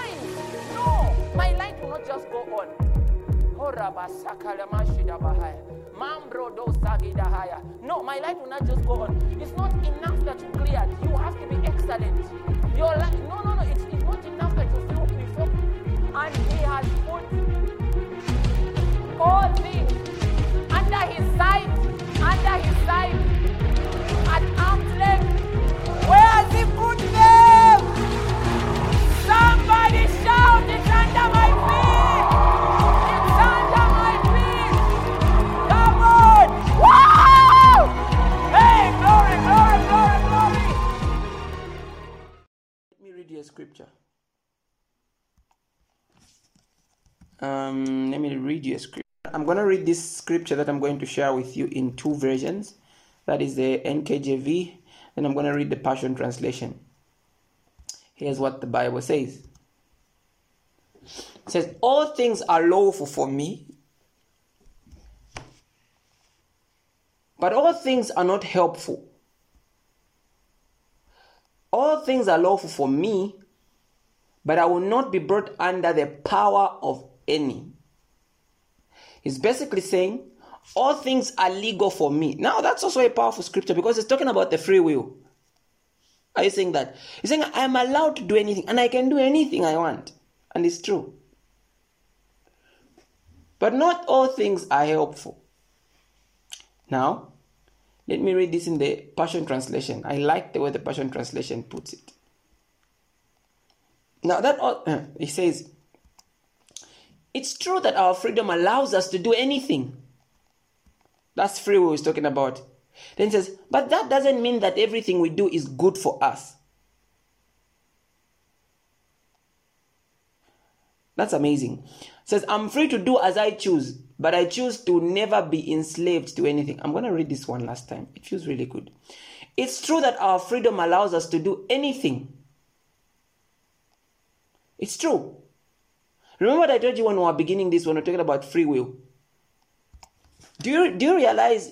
Shines. No, my light will not just go on. No, my light will not just go on. It's not enough that you cleared. You have to be excellent. Your light, no, no, no. It's, it's not enough that you feel before. And He has put all things under His sight, under His sight, at arm's length. Where has He put them? Scripture. Um, let me read you a scripture. I'm going to read this scripture that I'm going to share with you in two versions. That is the NKJV, and I'm going to read the Passion Translation. Here's what the Bible says. It says, All things are lawful for me, but all things are not helpful. All things are lawful for me, but I will not be brought under the power of any. He's basically saying, all things are legal for me. Now, that's also a powerful scripture because it's talking about the free will. Are you saying that? He's saying, I'm allowed to do anything and I can do anything I want. And it's true. But not all things are helpful. Now, let me read this in the Passion Translation. I like the way the Passion Translation puts it. Now, that uh, he says, it's true that our freedom allows us to do anything. That's free will he's talking about. Then he says, but that doesn't mean that everything we do is good for us. That's amazing. says, I'm free to do as I choose, but I choose to never be enslaved to anything. I'm going to read this one last time. It feels really good. It's true that our freedom allows us to do anything. It's true. Remember what I told you when we were beginning this, when we we're talking about free will? Do you, do you realize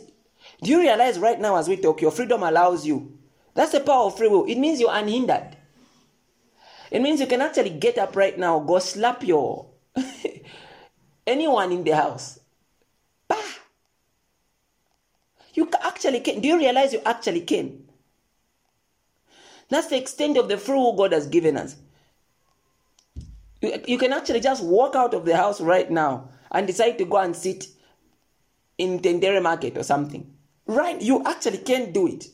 do you realize right now as we talk, your freedom allows you? That's the power of free will. It means you're unhindered. It means you can actually get up right now, go slap your anyone in the house. Bah! You actually can. Do you realize you actually can? That's the extent of the free will God has given us. You, you can actually just walk out of the house right now and decide to go and sit in Tendere Market or something. Right? You actually can do it.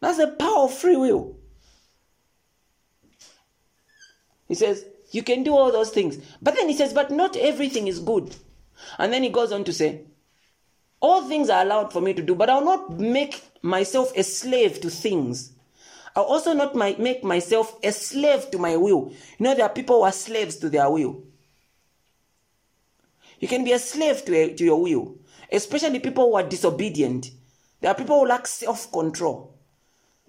That's the power of free will. He says, you can do all those things. But then he says, but not everything is good. And then he goes on to say, all things are allowed for me to do, but I'll not make myself a slave to things. I'll also not my, make myself a slave to my will. You know, there are people who are slaves to their will. You can be a slave to, a, to your will, especially people who are disobedient. There are people who lack self control.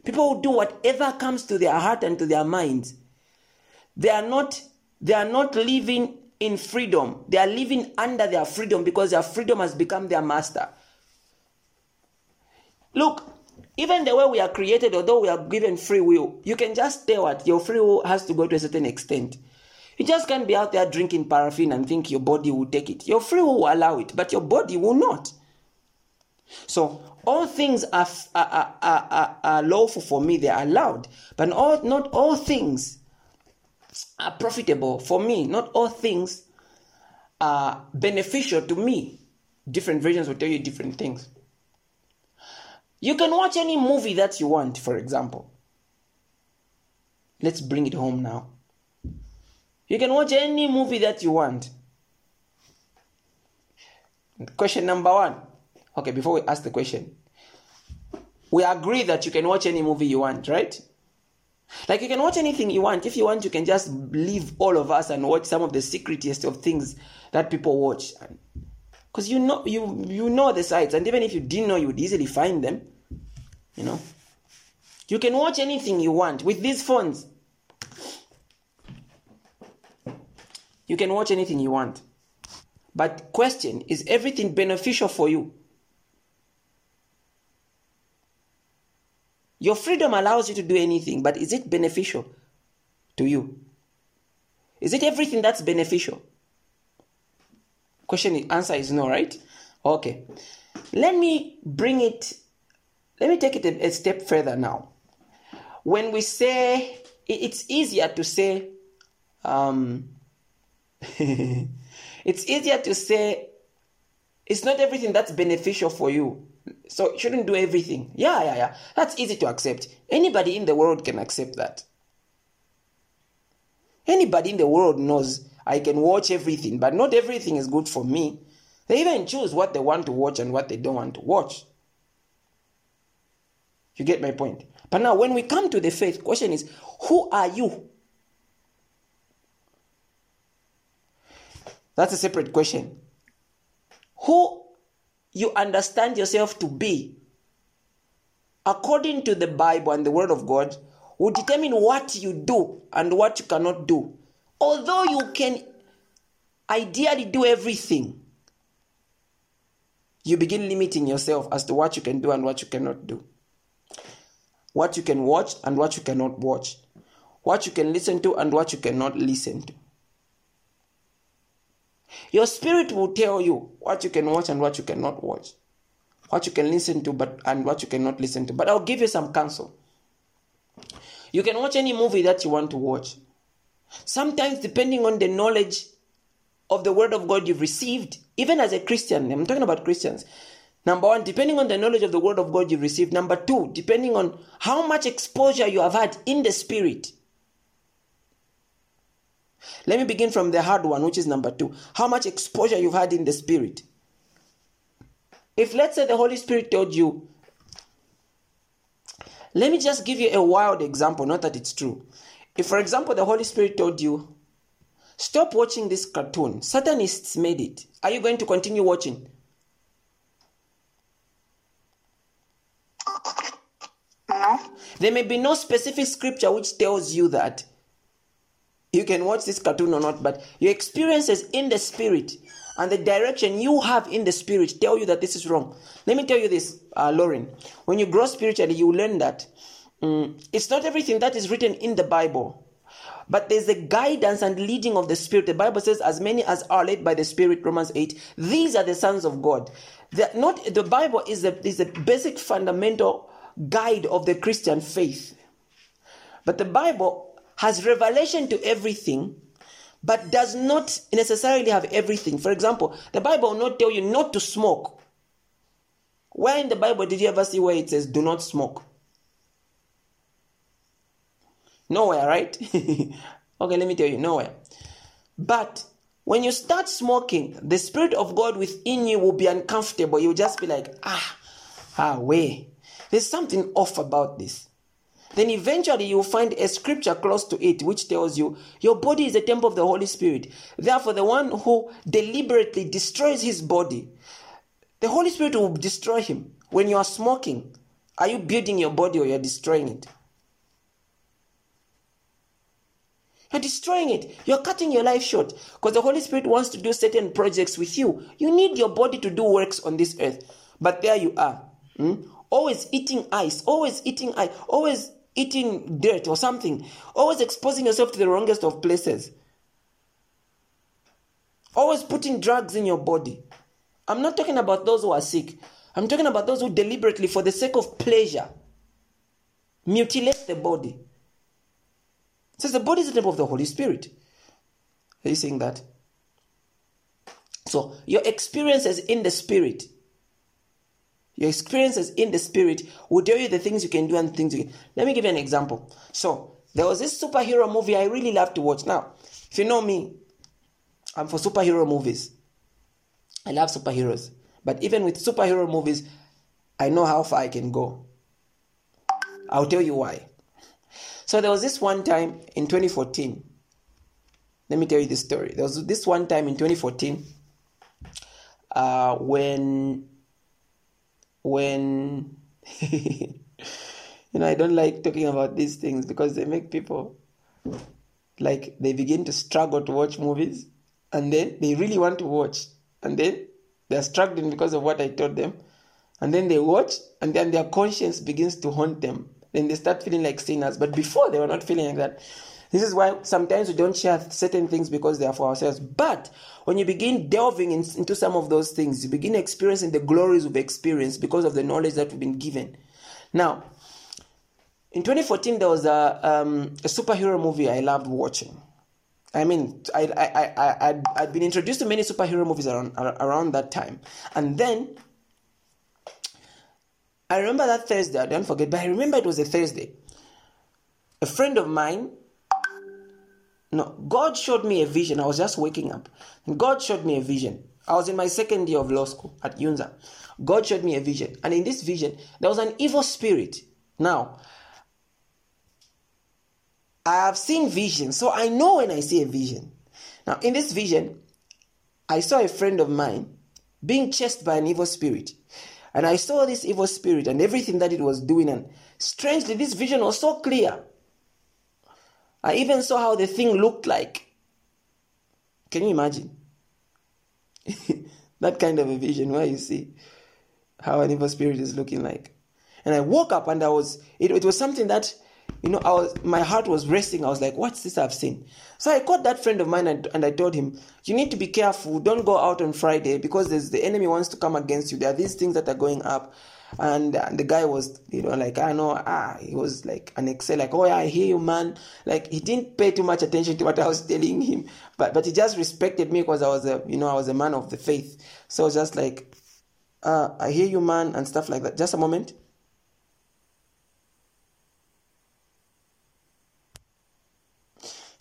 People who do whatever comes to their heart and to their minds. They are not they are not living in freedom. They are living under their freedom because their freedom has become their master. Look, even the way we are created, although we are given free will, you can just tell what your free will has to go to a certain extent. You just can't be out there drinking paraffin and think your body will take it. Your free will will allow it, but your body will not. So all things are, are, are, are, are lawful for me, they are allowed, but all, not all things are profitable for me. Not all things are beneficial to me. Different versions will tell you different things. You can watch any movie that you want, for example. Let's bring it home now. You can watch any movie that you want. Question number one. Okay, before we ask the question, we agree that you can watch any movie you want, right? Like you can watch anything you want. If you want, you can just leave all of us and watch some of the secretiest of things that people watch. Because you know you you know the sites, and even if you didn't know, you would easily find them. You know. You can watch anything you want with these phones. You can watch anything you want. But question is everything beneficial for you? Your freedom allows you to do anything, but is it beneficial to you? Is it everything that's beneficial? Question answer is no, right? Okay. Let me bring it let me take it a, a step further now. When we say it's easier to say um, it's easier to say it's not everything that's beneficial for you. So you shouldn't do everything. Yeah, yeah, yeah. That's easy to accept. Anybody in the world can accept that. Anybody in the world knows I can watch everything, but not everything is good for me. They even choose what they want to watch and what they don't want to watch. You get my point? But now, when we come to the faith, question is, who are you? That's a separate question. Who you understand yourself to be, according to the Bible and the Word of God, will determine what you do and what you cannot do. Although you can ideally do everything, you begin limiting yourself as to what you can do and what you cannot do. What you can watch and what you cannot watch. What you can listen to and what you cannot listen to. Your spirit will tell you what you can watch and what you cannot watch, what you can listen to but and what you cannot listen to. But I'll give you some counsel. You can watch any movie that you want to watch. Sometimes, depending on the knowledge of the word of God you've received, even as a Christian, I'm talking about Christians. Number one, depending on the knowledge of the word of God you've received. Number two, depending on how much exposure you have had in the spirit. Let me begin from the hard one, which is number two. How much exposure you've had in the Spirit. If, let's say, the Holy Spirit told you, let me just give you a wild example, not that it's true. If, for example, the Holy Spirit told you, stop watching this cartoon, Satanists made it, are you going to continue watching? No. There may be no specific scripture which tells you that you can watch this cartoon or not, but your experiences in the spirit and the direction you have in the spirit tell you that this is wrong. Let me tell you this, uh, Lauren. When you grow spiritually, you learn that um, it's not everything that is written in the Bible, but there's a guidance and leading of the Spirit. The Bible says, "As many as are led by the Spirit," Romans eight. These are the sons of God. The, not the Bible is a is a basic fundamental guide of the Christian faith, but the Bible has revelation to everything, but does not necessarily have everything. For example, the Bible will not tell you not to smoke. Where in the Bible did you ever see where it says do not smoke? Nowhere, right? okay, let me tell you, nowhere. But when you start smoking, the Spirit of God within you will be uncomfortable. You'll just be like, ah, ah, way. There's something off about this then eventually you'll find a scripture close to it which tells you your body is a temple of the Holy Spirit. Therefore, the one who deliberately destroys his body, the Holy Spirit will destroy him. When you are smoking, are you building your body or you're destroying it? You're destroying it. You're cutting your life short because the Holy Spirit wants to do certain projects with you. You need your body to do works on this earth. But there you are. Hmm? Always eating ice, always eating ice, always eating dirt or something, always exposing yourself to the wrongest of places, always putting drugs in your body. I'm not talking about those who are sick. I'm talking about those who deliberately, for the sake of pleasure, mutilate the body. Says the body is the temple of the Holy Spirit. Are you saying that? So, your experiences in the Spirit your experiences in the spirit will tell you the things you can do and things you can. Let me give you an example. So, there was this superhero movie I really love to watch. Now, if you know me, I'm for superhero movies. I love superheroes. But even with superhero movies, I know how far I can go. I'll tell you why. So there was this one time in 2014. Let me tell you this story. There was this one time in 2014 uh, when when you know I don't like talking about these things because they make people like they begin to struggle to watch movies and then they really want to watch and then they're struggling because of what I told them and then they watch and then their conscience begins to haunt them. Then they start feeling like sinners. But before they were not feeling like that this is why sometimes we don't share certain things because they are for ourselves but when you begin delving in, into some of those things you begin experiencing the glories we've experienced because of the knowledge that we've been given now in 2014 there was a, um, a superhero movie i loved watching I mean, I, I, I, I'd, I'd been introduced to many superhero movies around, around that time. And then I remember that Thursday, I don't forget, but I remember it was a Thursday. A friend of mine, no, God showed me a vision. I was just waking up. God showed me a vision. I was in my second year of law school at UNZA. God showed me a vision. And in this vision, there was an evil spirit. Now, I have seen visions, so I know when I see a vision. Now, in this vision, I saw a friend of mine being chased by an evil spirit. And I saw this evil spirit and everything that it was doing. And strangely, this vision was so clear. I even saw how the thing looked like. Can you imagine? that kind of a vision where you see how an evil spirit is looking like. And I woke up and I was, it, it was something that you know, I was my heart was racing. I was like, "What's this I've seen?" So I called that friend of mine and, and I told him, "You need to be careful. Don't go out on Friday because there's the enemy wants to come against you. There are these things that are going up." And, and the guy was, you know, like I know, ah, he was like an excel, like, "Oh yeah, I hear you, man." Like he didn't pay too much attention to what I was telling him, but but he just respected me because I was a, you know, I was a man of the faith. So just like, uh, "I hear you, man," and stuff like that. Just a moment.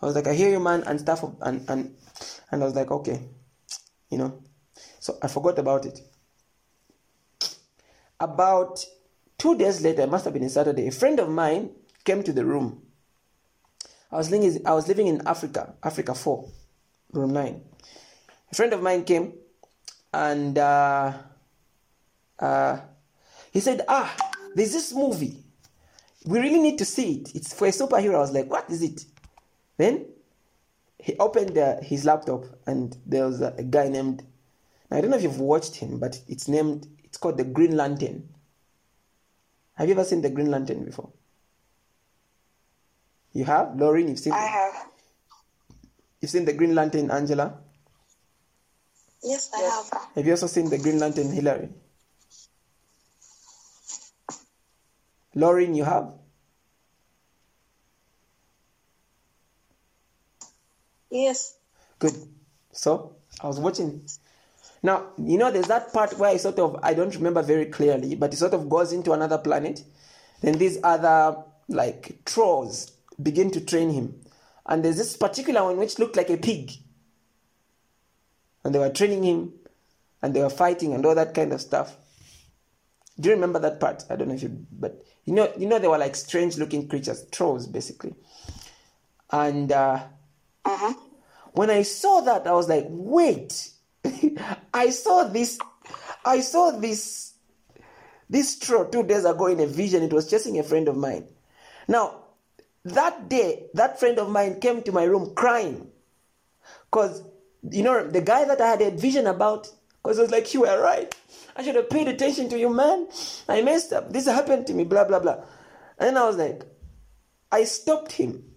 I was like, I hear you, man, and stuff, and and and I was like, okay, you know. So I forgot about it. About two days later, it must have been a Saturday. A friend of mine came to the room. I was living, I was living in Africa, Africa Four, room nine. A friend of mine came, and uh, uh, he said, "Ah, there's this movie. We really need to see it. It's for a superhero." I was like, "What is it?" Then he opened uh, his laptop and there was a, a guy named. I don't know if you've watched him, but it's named. It's called the Green Lantern. Have you ever seen the Green Lantern before? You have, Lauren. You've seen. I have. You've seen the Green Lantern, Angela. Yes, I have. Have you also seen the Green Lantern, Hillary? Lauren, you have. Yes. Good. So I was watching. Now you know there's that part where I sort of I don't remember very clearly, but it sort of goes into another planet. Then these other like trolls begin to train him, and there's this particular one which looked like a pig. And they were training him, and they were fighting and all that kind of stuff. Do you remember that part? I don't know if you, but you know, you know they were like strange looking creatures, trolls basically. And uh, Uh-huh. when I saw that, I was like, wait, I saw this, I saw this, this troll two days ago in a vision. It was chasing a friend of mine. Now, that day, that friend of mine came to my room crying. Because, you know, the guy that I had a vision about, because I was like, you were right. I should have paid attention to you, man. I messed up. This happened to me, blah, blah, blah. And I was like, I stopped him.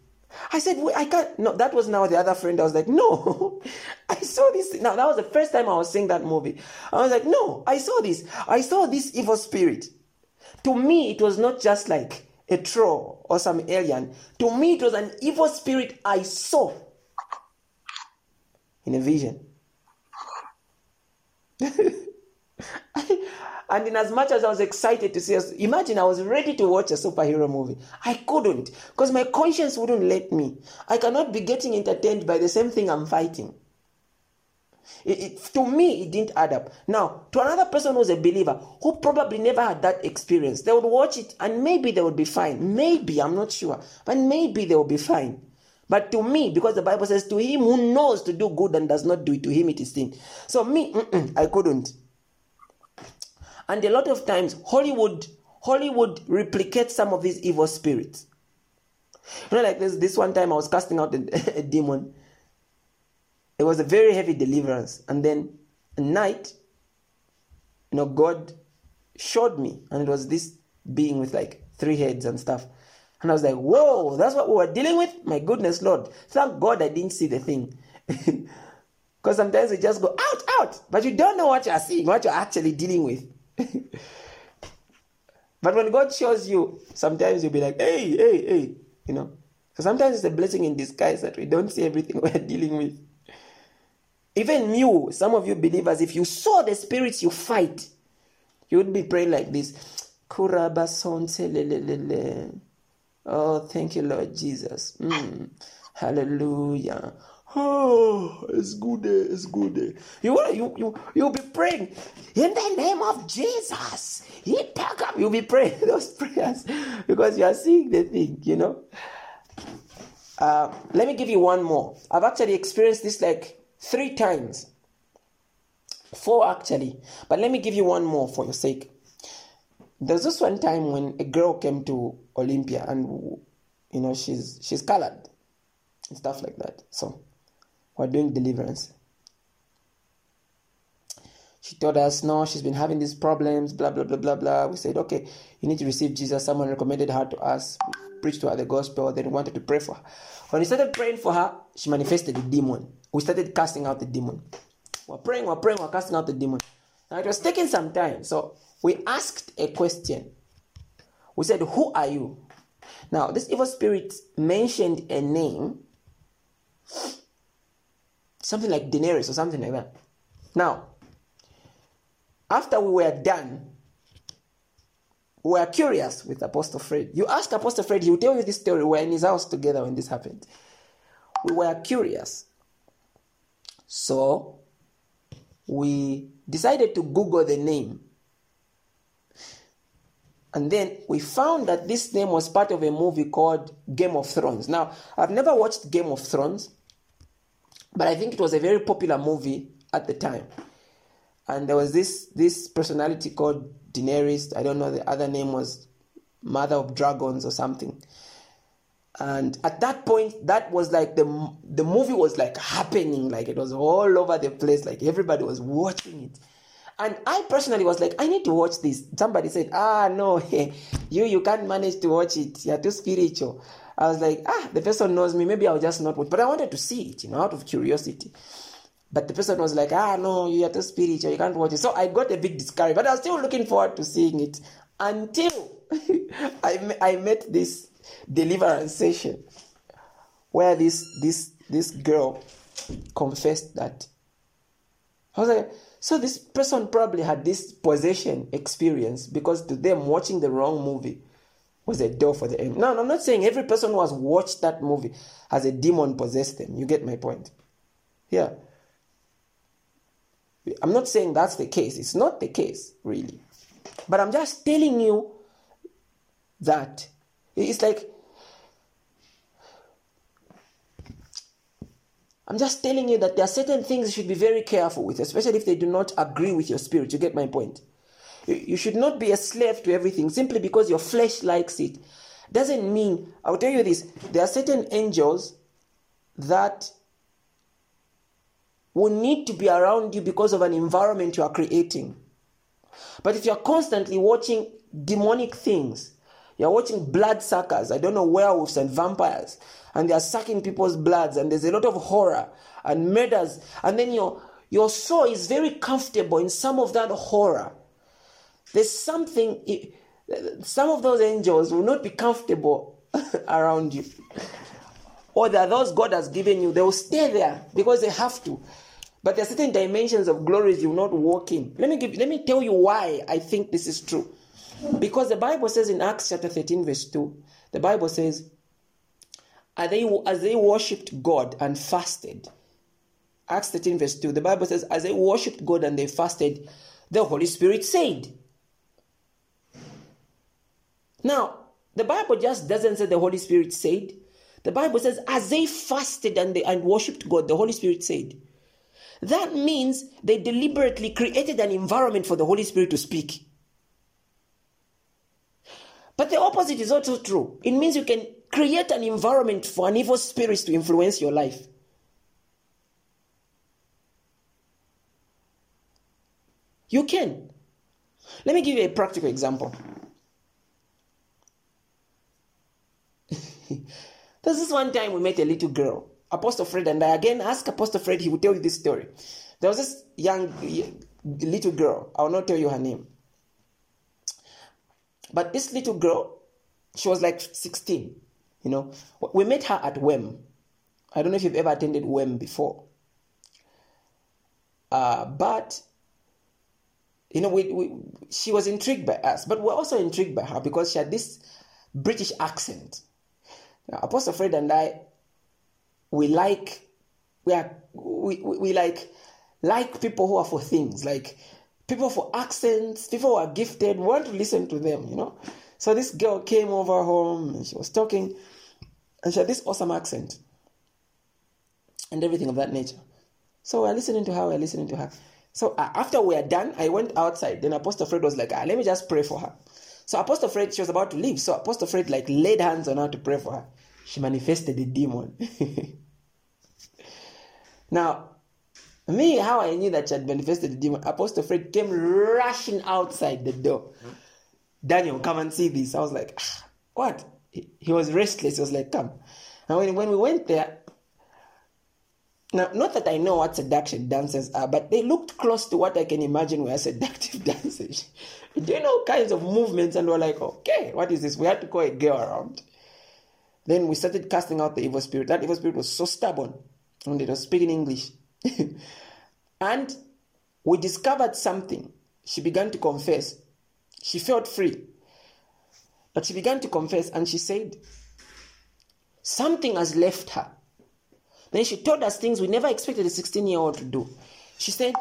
I said, Wait, I can't. No, that was now the other friend. I was like, no, I saw this. Now, that was the first time I was seeing that movie. I was like, no, I saw this. I saw this evil spirit. To me, it was not just like a troll or some alien. To me, it was an evil spirit I saw in a vision. and in as much as I was excited to see us, imagine I was ready to watch a superhero movie. I couldn't because my conscience wouldn't let me. I cannot be getting entertained by the same thing I'm fighting. It, it, to me, it didn't add up. Now, to another person who's a believer who probably never had that experience, they would watch it and maybe they would be fine. Maybe, I'm not sure, but maybe they will be fine. But to me, because the Bible says, to him who knows to do good and does not do it, to him it is sin. So, me, I couldn't. And a lot of times, Hollywood, Hollywood replicates some of these evil spirits. You know, like this, this one time I was casting out a, a demon. It was a very heavy deliverance. And then at night, you know, God showed me, and it was this being with like three heads and stuff. And I was like, whoa, that's what we were dealing with? My goodness, Lord. Thank God I didn't see the thing. Because sometimes we just go out, out, but you don't know what you're seeing, what you're actually dealing with. but when God shows you, sometimes you'll be like, hey, hey, hey, you know. So sometimes it's a blessing in disguise that we don't see everything we're dealing with. Even you, some of you believers, if you saw the spirits you fight, you would be praying like this. Oh, thank you, Lord Jesus. Mm. Hallelujah. Oh, it's good. It's good. You will you you you'll be praying in the name of Jesus. He pack up. You'll be praying those prayers because you are seeing the thing. You know. Uh, let me give you one more. I've actually experienced this like three times, four actually. But let me give you one more for your sake. There's this one time when a girl came to Olympia and you know she's she's colored and stuff like that. So we're doing deliverance. She told us, no, she's been having these problems, blah, blah, blah, blah, blah. We said, okay, you need to receive Jesus. Someone recommended her to us, preached to her the gospel, then wanted to pray for her. When we started praying for her, she manifested a demon. We started casting out the demon. We're praying, we're praying, we're casting out the demon. Now it was taking some time. So we asked a question. We said, Who are you? Now, this evil spirit mentioned a name something like Daenerys or something like that. Now, after we were done, we were curious with Apostle Fred. You ask Apostle Fred, he will tell you this story. We were in his house together when this happened. We were curious. So, we decided to Google the name. And then we found that this name was part of a movie called Game of Thrones. Now, I've never watched Game of Thrones, but I think it was a very popular movie at the time. And there was this this personality called Daenerys. I don't know the other name was Mother of Dragons or something. And at that point, that was like the the movie was like happening, like it was all over the place, like everybody was watching it. And I personally was like, I need to watch this. Somebody said, Ah, no, you you can't manage to watch it. You're too spiritual. I was like, ah, the person knows me. Maybe I'll just not watch. But I wanted to see it, you know, out of curiosity. But the person was like, ah, no, you are too spiritual. You can't watch it. So I got a bit discouraged. But I was still looking forward to seeing it until I, I met this deliverance session where this this this girl confessed that I was like, so this person probably had this possession experience because to them watching the wrong movie was a door for the enemy. No, I'm not saying every person who has watched that movie has a demon possessed them. You get my point? Yeah. I'm not saying that's the case. It's not the case, really. But I'm just telling you that it's like I'm just telling you that there are certain things you should be very careful with, especially if they do not agree with your spirit. You get my point? You should not be a slave to everything simply because your flesh likes it. Doesn't mean, I'll tell you this, there are certain angels that will need to be around you because of an environment you are creating. But if you're constantly watching demonic things, you're watching blood suckers, I don't know, werewolves and vampires, and they're sucking people's bloods, and there's a lot of horror and murders, and then your, your soul is very comfortable in some of that horror. There's something, some of those angels will not be comfortable around you. Or are those God has given you, they will stay there because they have to. But there are certain dimensions of glories you will not walk in. Let me give let me tell you why I think this is true. Because the Bible says in Acts chapter 13, verse 2, the Bible says, as they, as they worshipped God and fasted, Acts 13, verse 2, the Bible says, As they worshipped God and they fasted, the Holy Spirit said. Now, the Bible just doesn't say the Holy Spirit said. The Bible says, as they fasted and they and worshipped God, the Holy Spirit said. That means they deliberately created an environment for the Holy Spirit to speak. But the opposite is also true. It means you can create an environment for an evil spirit to influence your life. You can. Let me give you a practical example. This is one time we met a little girl, Apostle Fred, and I again ask Apostle Fred, he will tell you this story. There was this young little girl, I will not tell you her name. But this little girl, she was like 16, you know. We met her at WEM. I don't know if you've ever attended WEM before. Uh, but you know, we, we, she was intrigued by us, but we're also intrigued by her because she had this British accent. Now, Apostle Fred and I, we like, we are, we, we, we like, like people who are for things, like people for accents, people who are gifted, we want to listen to them, you know. So this girl came over home and she was talking, and she had this awesome accent and everything of that nature. So we're listening to her, we're listening to her. So uh, after we are done, I went outside. Then Apostle Fred was like, ah, let me just pray for her. So Apostle Fred, she was about to leave. So Apostle Fred like laid hands on her to pray for her. She manifested a demon. now, me, how I knew that she had manifested a demon, Apostle Fred came rushing outside the door. Daniel, come and see this. I was like, ah, what? He, he was restless. He was like, come. And when, when we went there, now, not that I know what seduction dances are, but they looked close to what I can imagine were seductive dances. Doing all kinds of movements, and we're like, okay, what is this? We had to call a girl around. Then we started casting out the evil spirit. That evil spirit was so stubborn, and it was speaking English. and we discovered something. She began to confess. She felt free. But she began to confess, and she said, something has left her. Then she told us things we never expected a 16 year old to do. She said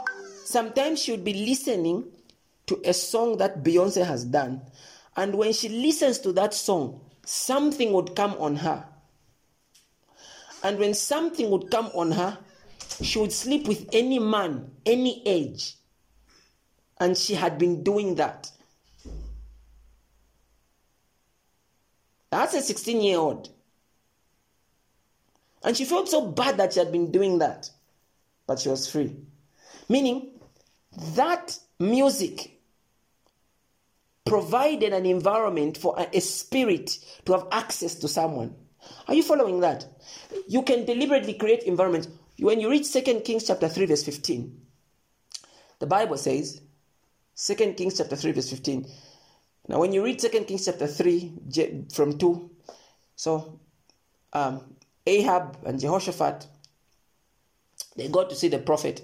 sometimes she would be listening to a song that Beyonce has done. And when she listens to that song, something would come on her. And when something would come on her, she would sleep with any man, any age. And she had been doing that. That's a 16 year old. And she felt so bad that she had been doing that. But she was free. Meaning, that music provided an environment for a, a, spirit to have access to someone. Are you following that? You can deliberately create environments. When you read 2 Kings chapter 3, verse 15, the Bible says, 2 Kings chapter 3, verse 15. Now, when you read 2 Kings chapter 3 from 2, so um, Ahab and Jehoshaphat, they got to see the prophet.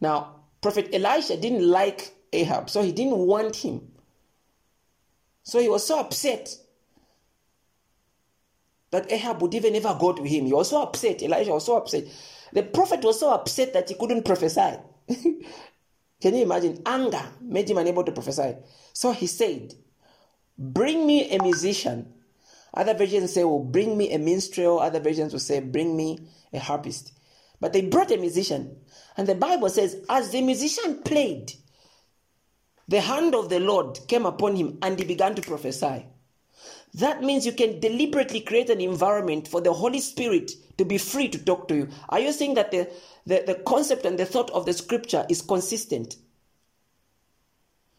Now, Prophet Elisha didn't like Ahab, so he didn't want him. So he was so upset that Ahab would even ever go to him. He was so upset. Elijah was so upset. The prophet was so upset that he couldn't prophesy. Can you imagine? Anger made him unable to prophesy. So he said, Bring me a musician other versions say, well, bring me a minstrel. Other versions will say, bring me a harpist. But they brought a musician. And the Bible says, as the musician played, the hand of the Lord came upon him and he began to prophesy. That means you can deliberately create an environment for the Holy Spirit to be free to talk to you. Are you saying that the, the, the concept and the thought of the scripture is consistent?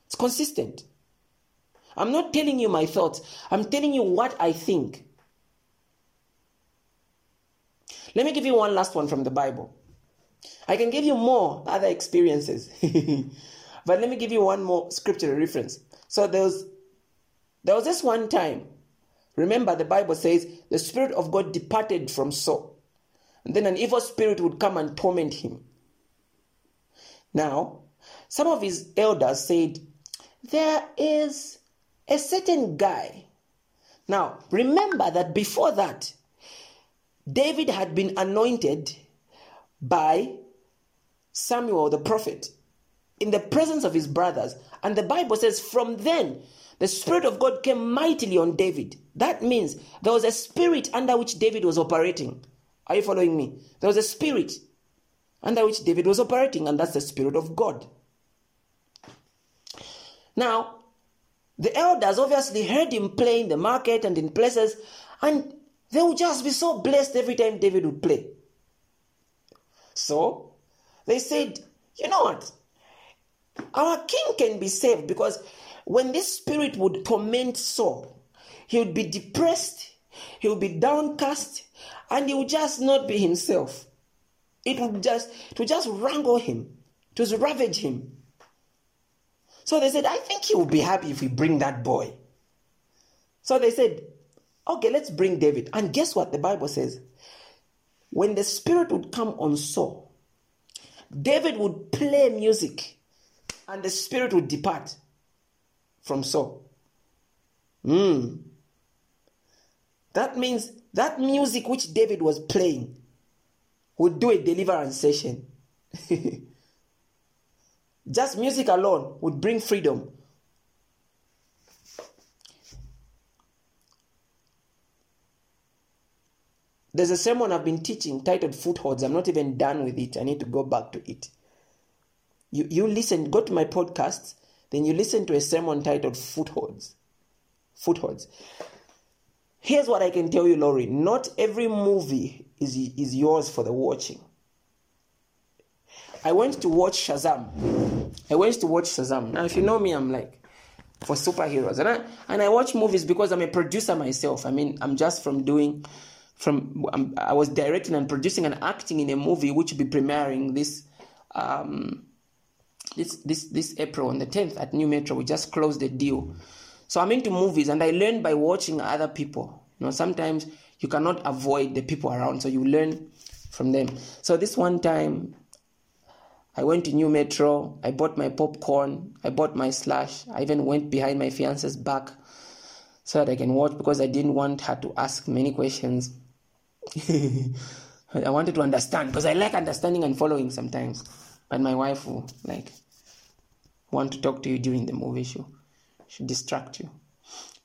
It's consistent. I'm not telling you my thoughts, I'm telling you what I think. Let me give you one last one from the Bible. I can give you more other experiences, but let me give you one more scripture reference. So there was, there was this one time. Remember, the Bible says the Spirit of God departed from Saul, and then an evil spirit would come and torment him. Now, some of his elders said, There is a certain guy. Now, remember that before that, David had been anointed by Samuel the prophet in the presence of his brothers. And the Bible says, from then, the Spirit of God came mightily on David. That means there was a spirit under which David was operating. Are you following me? There was a spirit under which David was operating, and that's the Spirit of God. Now, the elders obviously heard him play in the market and in places, and they would just be so blessed every time David would play. So they said, you know what? Our king can be saved because when this spirit would torment Saul, he would be depressed, he would be downcast, and he would just not be himself. It would just it would just wrangle him, to ravage him. So they said, I think he will be happy if we bring that boy. So they said, okay, let's bring David. And guess what the Bible says? When the Spirit would come on Saul, David would play music and the Spirit would depart from Saul. Hmm. That means that music which David was playing would do a deliverance session. Just music alone would bring freedom. There's a sermon I've been teaching titled Footholds. I'm not even done with it. I need to go back to it. You, you listen, go to my podcast, then you listen to a sermon titled Footholds. Footholds. Here's what I can tell you, Laurie. Not every movie is, is yours for the watching. I went to watch Shazam. I went to watch Shazam. Now, if you know me, I'm like for superheroes, and I and I watch movies because I'm a producer myself. I mean, I'm just from doing, from i was directing and producing and acting in a movie which will be premiering this, um, this this this April on the 10th at New Metro. We just closed the deal, so I'm into movies, and I learn by watching other people. You know, sometimes you cannot avoid the people around, so you learn from them. So this one time I went to New Metro. I bought my popcorn. I bought my slush. I even went behind my fiance's back so that I can watch because I didn't want her to ask many questions. I wanted to understand because I like understanding and following sometimes. But my wife will like want to talk to you during the movie show. She distract you.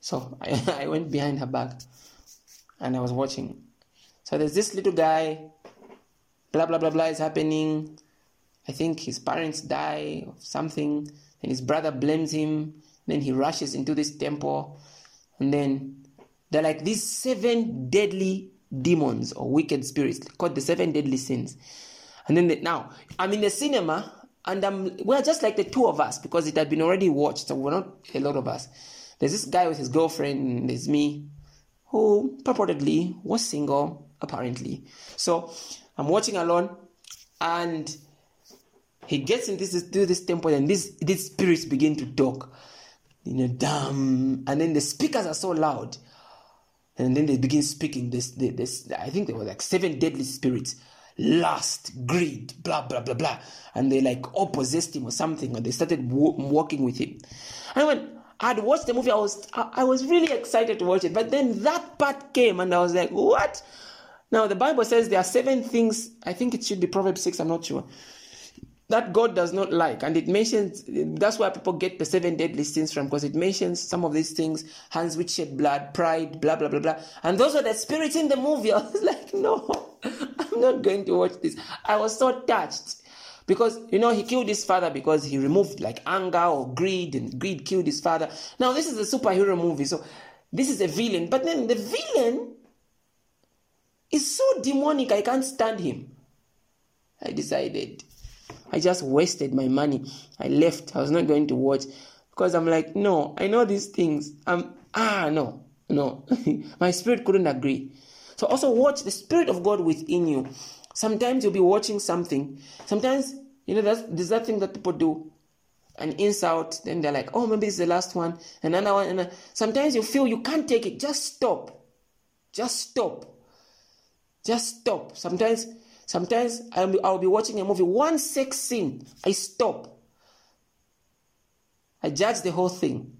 So I, I went behind her back and I was watching. So there's this little guy, blah blah blah blah is happening I think his parents die of something, and his brother blames him. Then he rushes into this temple, and then they're like these seven deadly demons or wicked spirits called the seven deadly sins. And then they, now I'm in the cinema, and I'm we're just like the two of us because it had been already watched, so we're not a lot of us. There's this guy with his girlfriend, and there's me, who purportedly was single, apparently. So I'm watching alone, and he gets into this, to this temple and these, these spirits begin to talk. You know, damn. And then the speakers are so loud. And then they begin speaking this, this, I think there were like seven deadly spirits. Lust, greed, blah, blah, blah, blah. And they like all possessed him or something. And they started walking with him. And when I'd watched the movie, I was, I was really excited to watch it. But then that part came and I was like, what? Now the Bible says there are seven things. I think it should be Proverbs 6, I'm not sure that God does not like. And it mentions, that's where people get the seven deadly sins from, because it mentions some of these things hands which shed blood, pride, blah, blah, blah, blah. And those are the spirits in the movie. I was like, no, I'm not going to watch this. I was so touched. Because, you know, he killed his father because he removed like anger or greed, and greed killed his father. Now, this is a superhero movie, so this is a villain. But then the villain is so demonic, I can't stand him. I decided I just wasted my money. I left. I was not going to watch because I'm like, no, I know these things. I'm ah no, no. my spirit couldn't agree. So also watch the spirit of God within you. Sometimes you'll be watching something. Sometimes you know there's that thing that people do. An insult, then they're like, oh, maybe it's the last one, another one. And sometimes you feel you can't take it. Just stop. Just stop. Just stop. Sometimes Sometimes I'll be, I'll be watching a movie, one sex scene, I stop. I judge the whole thing.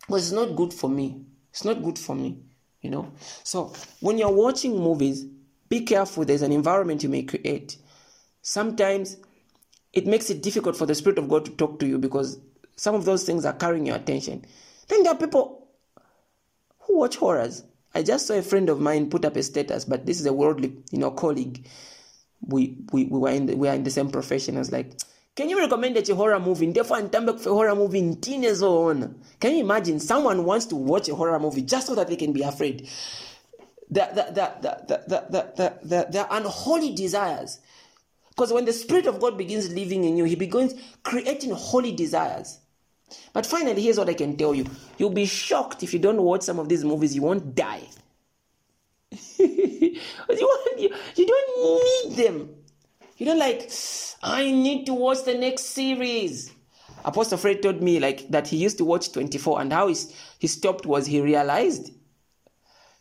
Because it's not good for me. It's not good for me, you know. So when you're watching movies, be careful. There's an environment you may create. Sometimes it makes it difficult for the Spirit of God to talk to you because some of those things are carrying your attention. Then there are people who watch horrors. I just saw a friend of mine put up a status, but this is a worldly, you know, colleague. We we, we were in the, we are in the same profession. I was like, can you recommend a horror movie? Therefore, nitambe kufa horror movie ntine Zone. Can you imagine someone wants to watch a horror movie just so that they can be afraid? The the the the, the, the unholy desires. Because when the Spirit of God begins living in you, He begins creating holy desires. But finally, here's what I can tell you. You'll be shocked if you don't watch some of these movies, you won't die. you, you, you don't need them. You don't like, I need to watch the next series. Apostle Fred told me like that he used to watch 24 and how he, he stopped was he realized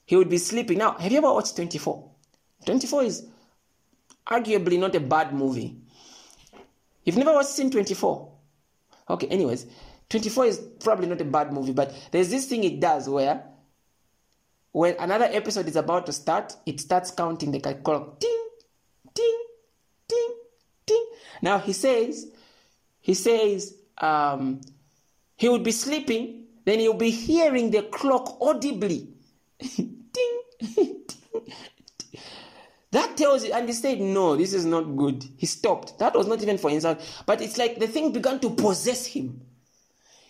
he would be sleeping. Now, have you ever watched 24? 24 is arguably not a bad movie. You've never watched Scene 24? Okay, anyways, 24 is probably not a bad movie, but there's this thing it does where when another episode is about to start, it starts counting the clock. Ding, ding, ding, ding. Now he says, he says, um, he would be sleeping, then he'll be hearing the clock audibly. ding, ding. That tells you, and he said, No, this is not good. He stopped. That was not even for insult, but it's like the thing began to possess him.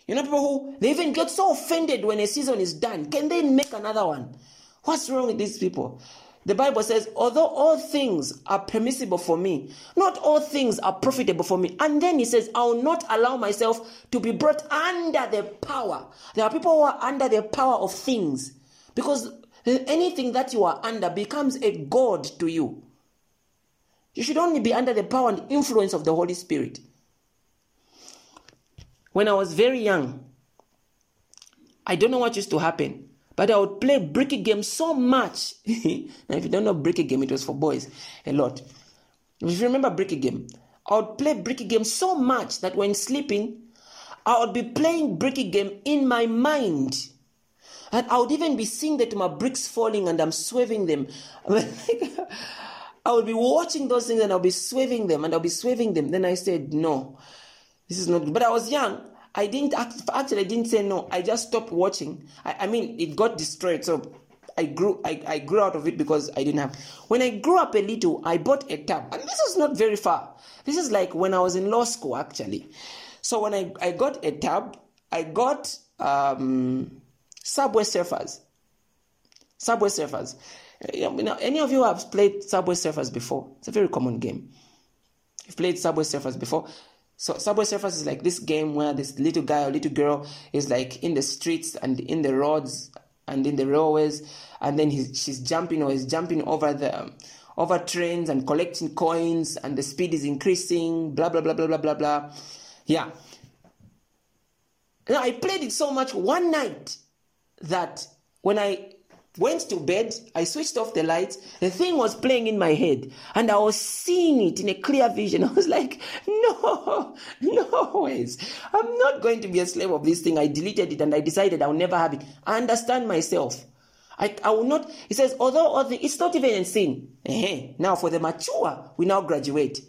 You know, people who they even get so offended when a season is done. Can they make another one? What's wrong with these people? The Bible says, although all things are permissible for me, not all things are profitable for me. And then he says, I will not allow myself to be brought under the power. There are people who are under the power of things because anything that you are under becomes a God to you. You should only be under the power and influence of the Holy Spirit. When I was very young, I don't know what used to happen, but I would play bricky game so much. now, if you don't know bricky game, it was for boys a lot. If you remember bricky game, I would play bricky game so much that when sleeping, I would be playing bricky game in my mind. And I would even be seeing that my bricks falling and I'm swerving them. I would be watching those things and I'll be swerving them and I'll be swerving them. Then I said, no, this is not good. But I was young. I didn't act, actually I didn't say no. I just stopped watching. I, I mean, it got destroyed. So I grew I, I grew out of it because I didn't have. When I grew up a little, I bought a tab, and this is not very far. This is like when I was in law school actually. So when I, I got a tab, I got um, Subway Surfers. Subway Surfers. You know, any of you have played Subway Surfers before? It's a very common game. You've played Subway Surfers before. So Subway Surfers is like this game where this little guy or little girl is like in the streets and in the roads and in the railways, and then he's, she's jumping or he's jumping over the um, over trains and collecting coins, and the speed is increasing. Blah blah blah blah blah blah blah. Yeah. Now I played it so much one night that when I went to bed, I switched off the lights. The thing was playing in my head, and I was seeing it in a clear vision. I was like, no, no ways. I'm not going to be a slave of this thing. I deleted it and I decided I'll never have it. I understand myself. I, I will not, he says, although, although it's not even a sin. Now, for the mature, we now graduate.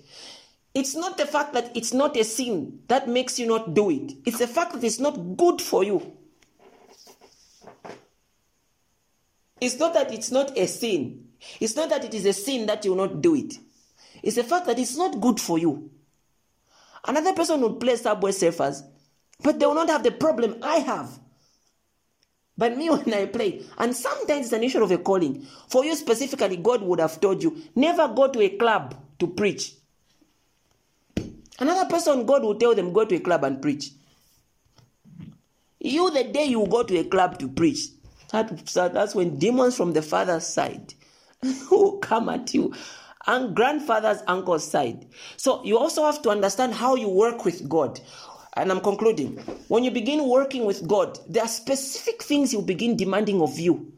It's not the fact that it's not a sin that makes you not do it. It's the fact that it's not good for you. It's not that it's not a sin. It's not that it is a sin that you will not do it. It's the fact that it's not good for you. Another person will play Subway Surfers, but they will not have the problem I have. But me, when I play, and sometimes it's an issue of a calling. For you specifically, God would have told you never go to a club to preach. Another person, God will tell them go to a club and preach. You, the day you go to a club to preach, that, that's when demons from the father's side will come at you and grandfather's uncle's side. So you also have to understand how you work with God. And I'm concluding. When you begin working with God, there are specific things He'll begin demanding of you.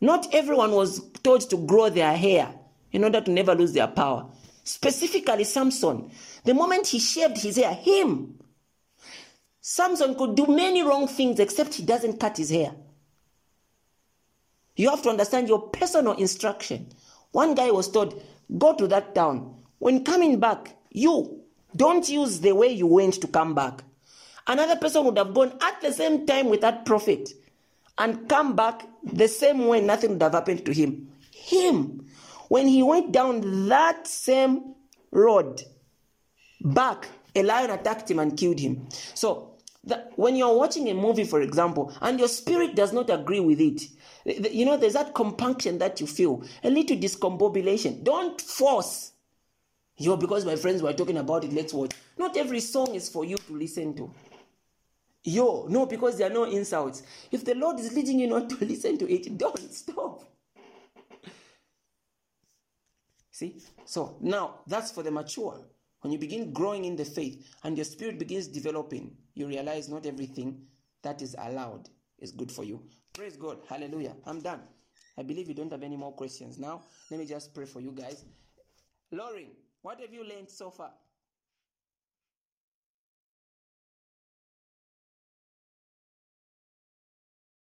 Not everyone was told to grow their hair in order to never lose their power. Specifically, Samson. The moment he shaved his hair, him, Samson could do many wrong things except he doesn't cut his hair. You have to understand your personal instruction. One guy was told, Go to that town, when coming back, you don't use the way you went to come back. Another person would have gone at the same time with that prophet and come back the same way, nothing would have happened to him. Him, when he went down that same road back, a lion attacked him and killed him. So, the, when you're watching a movie, for example, and your spirit does not agree with it, you know, there's that compunction that you feel, a little discombobulation. Don't force. Yo, because my friends were talking about it, let's watch. Not every song is for you to listen to. Yo, no, because there are no insults. If the Lord is leading you not to listen to it, don't stop. See? So now that's for the mature. When you begin growing in the faith and your spirit begins developing, you realize not everything that is allowed is good for you. Praise God. Hallelujah. I'm done. I believe you don't have any more questions. Now, let me just pray for you guys. Lauren, what have you learned so far?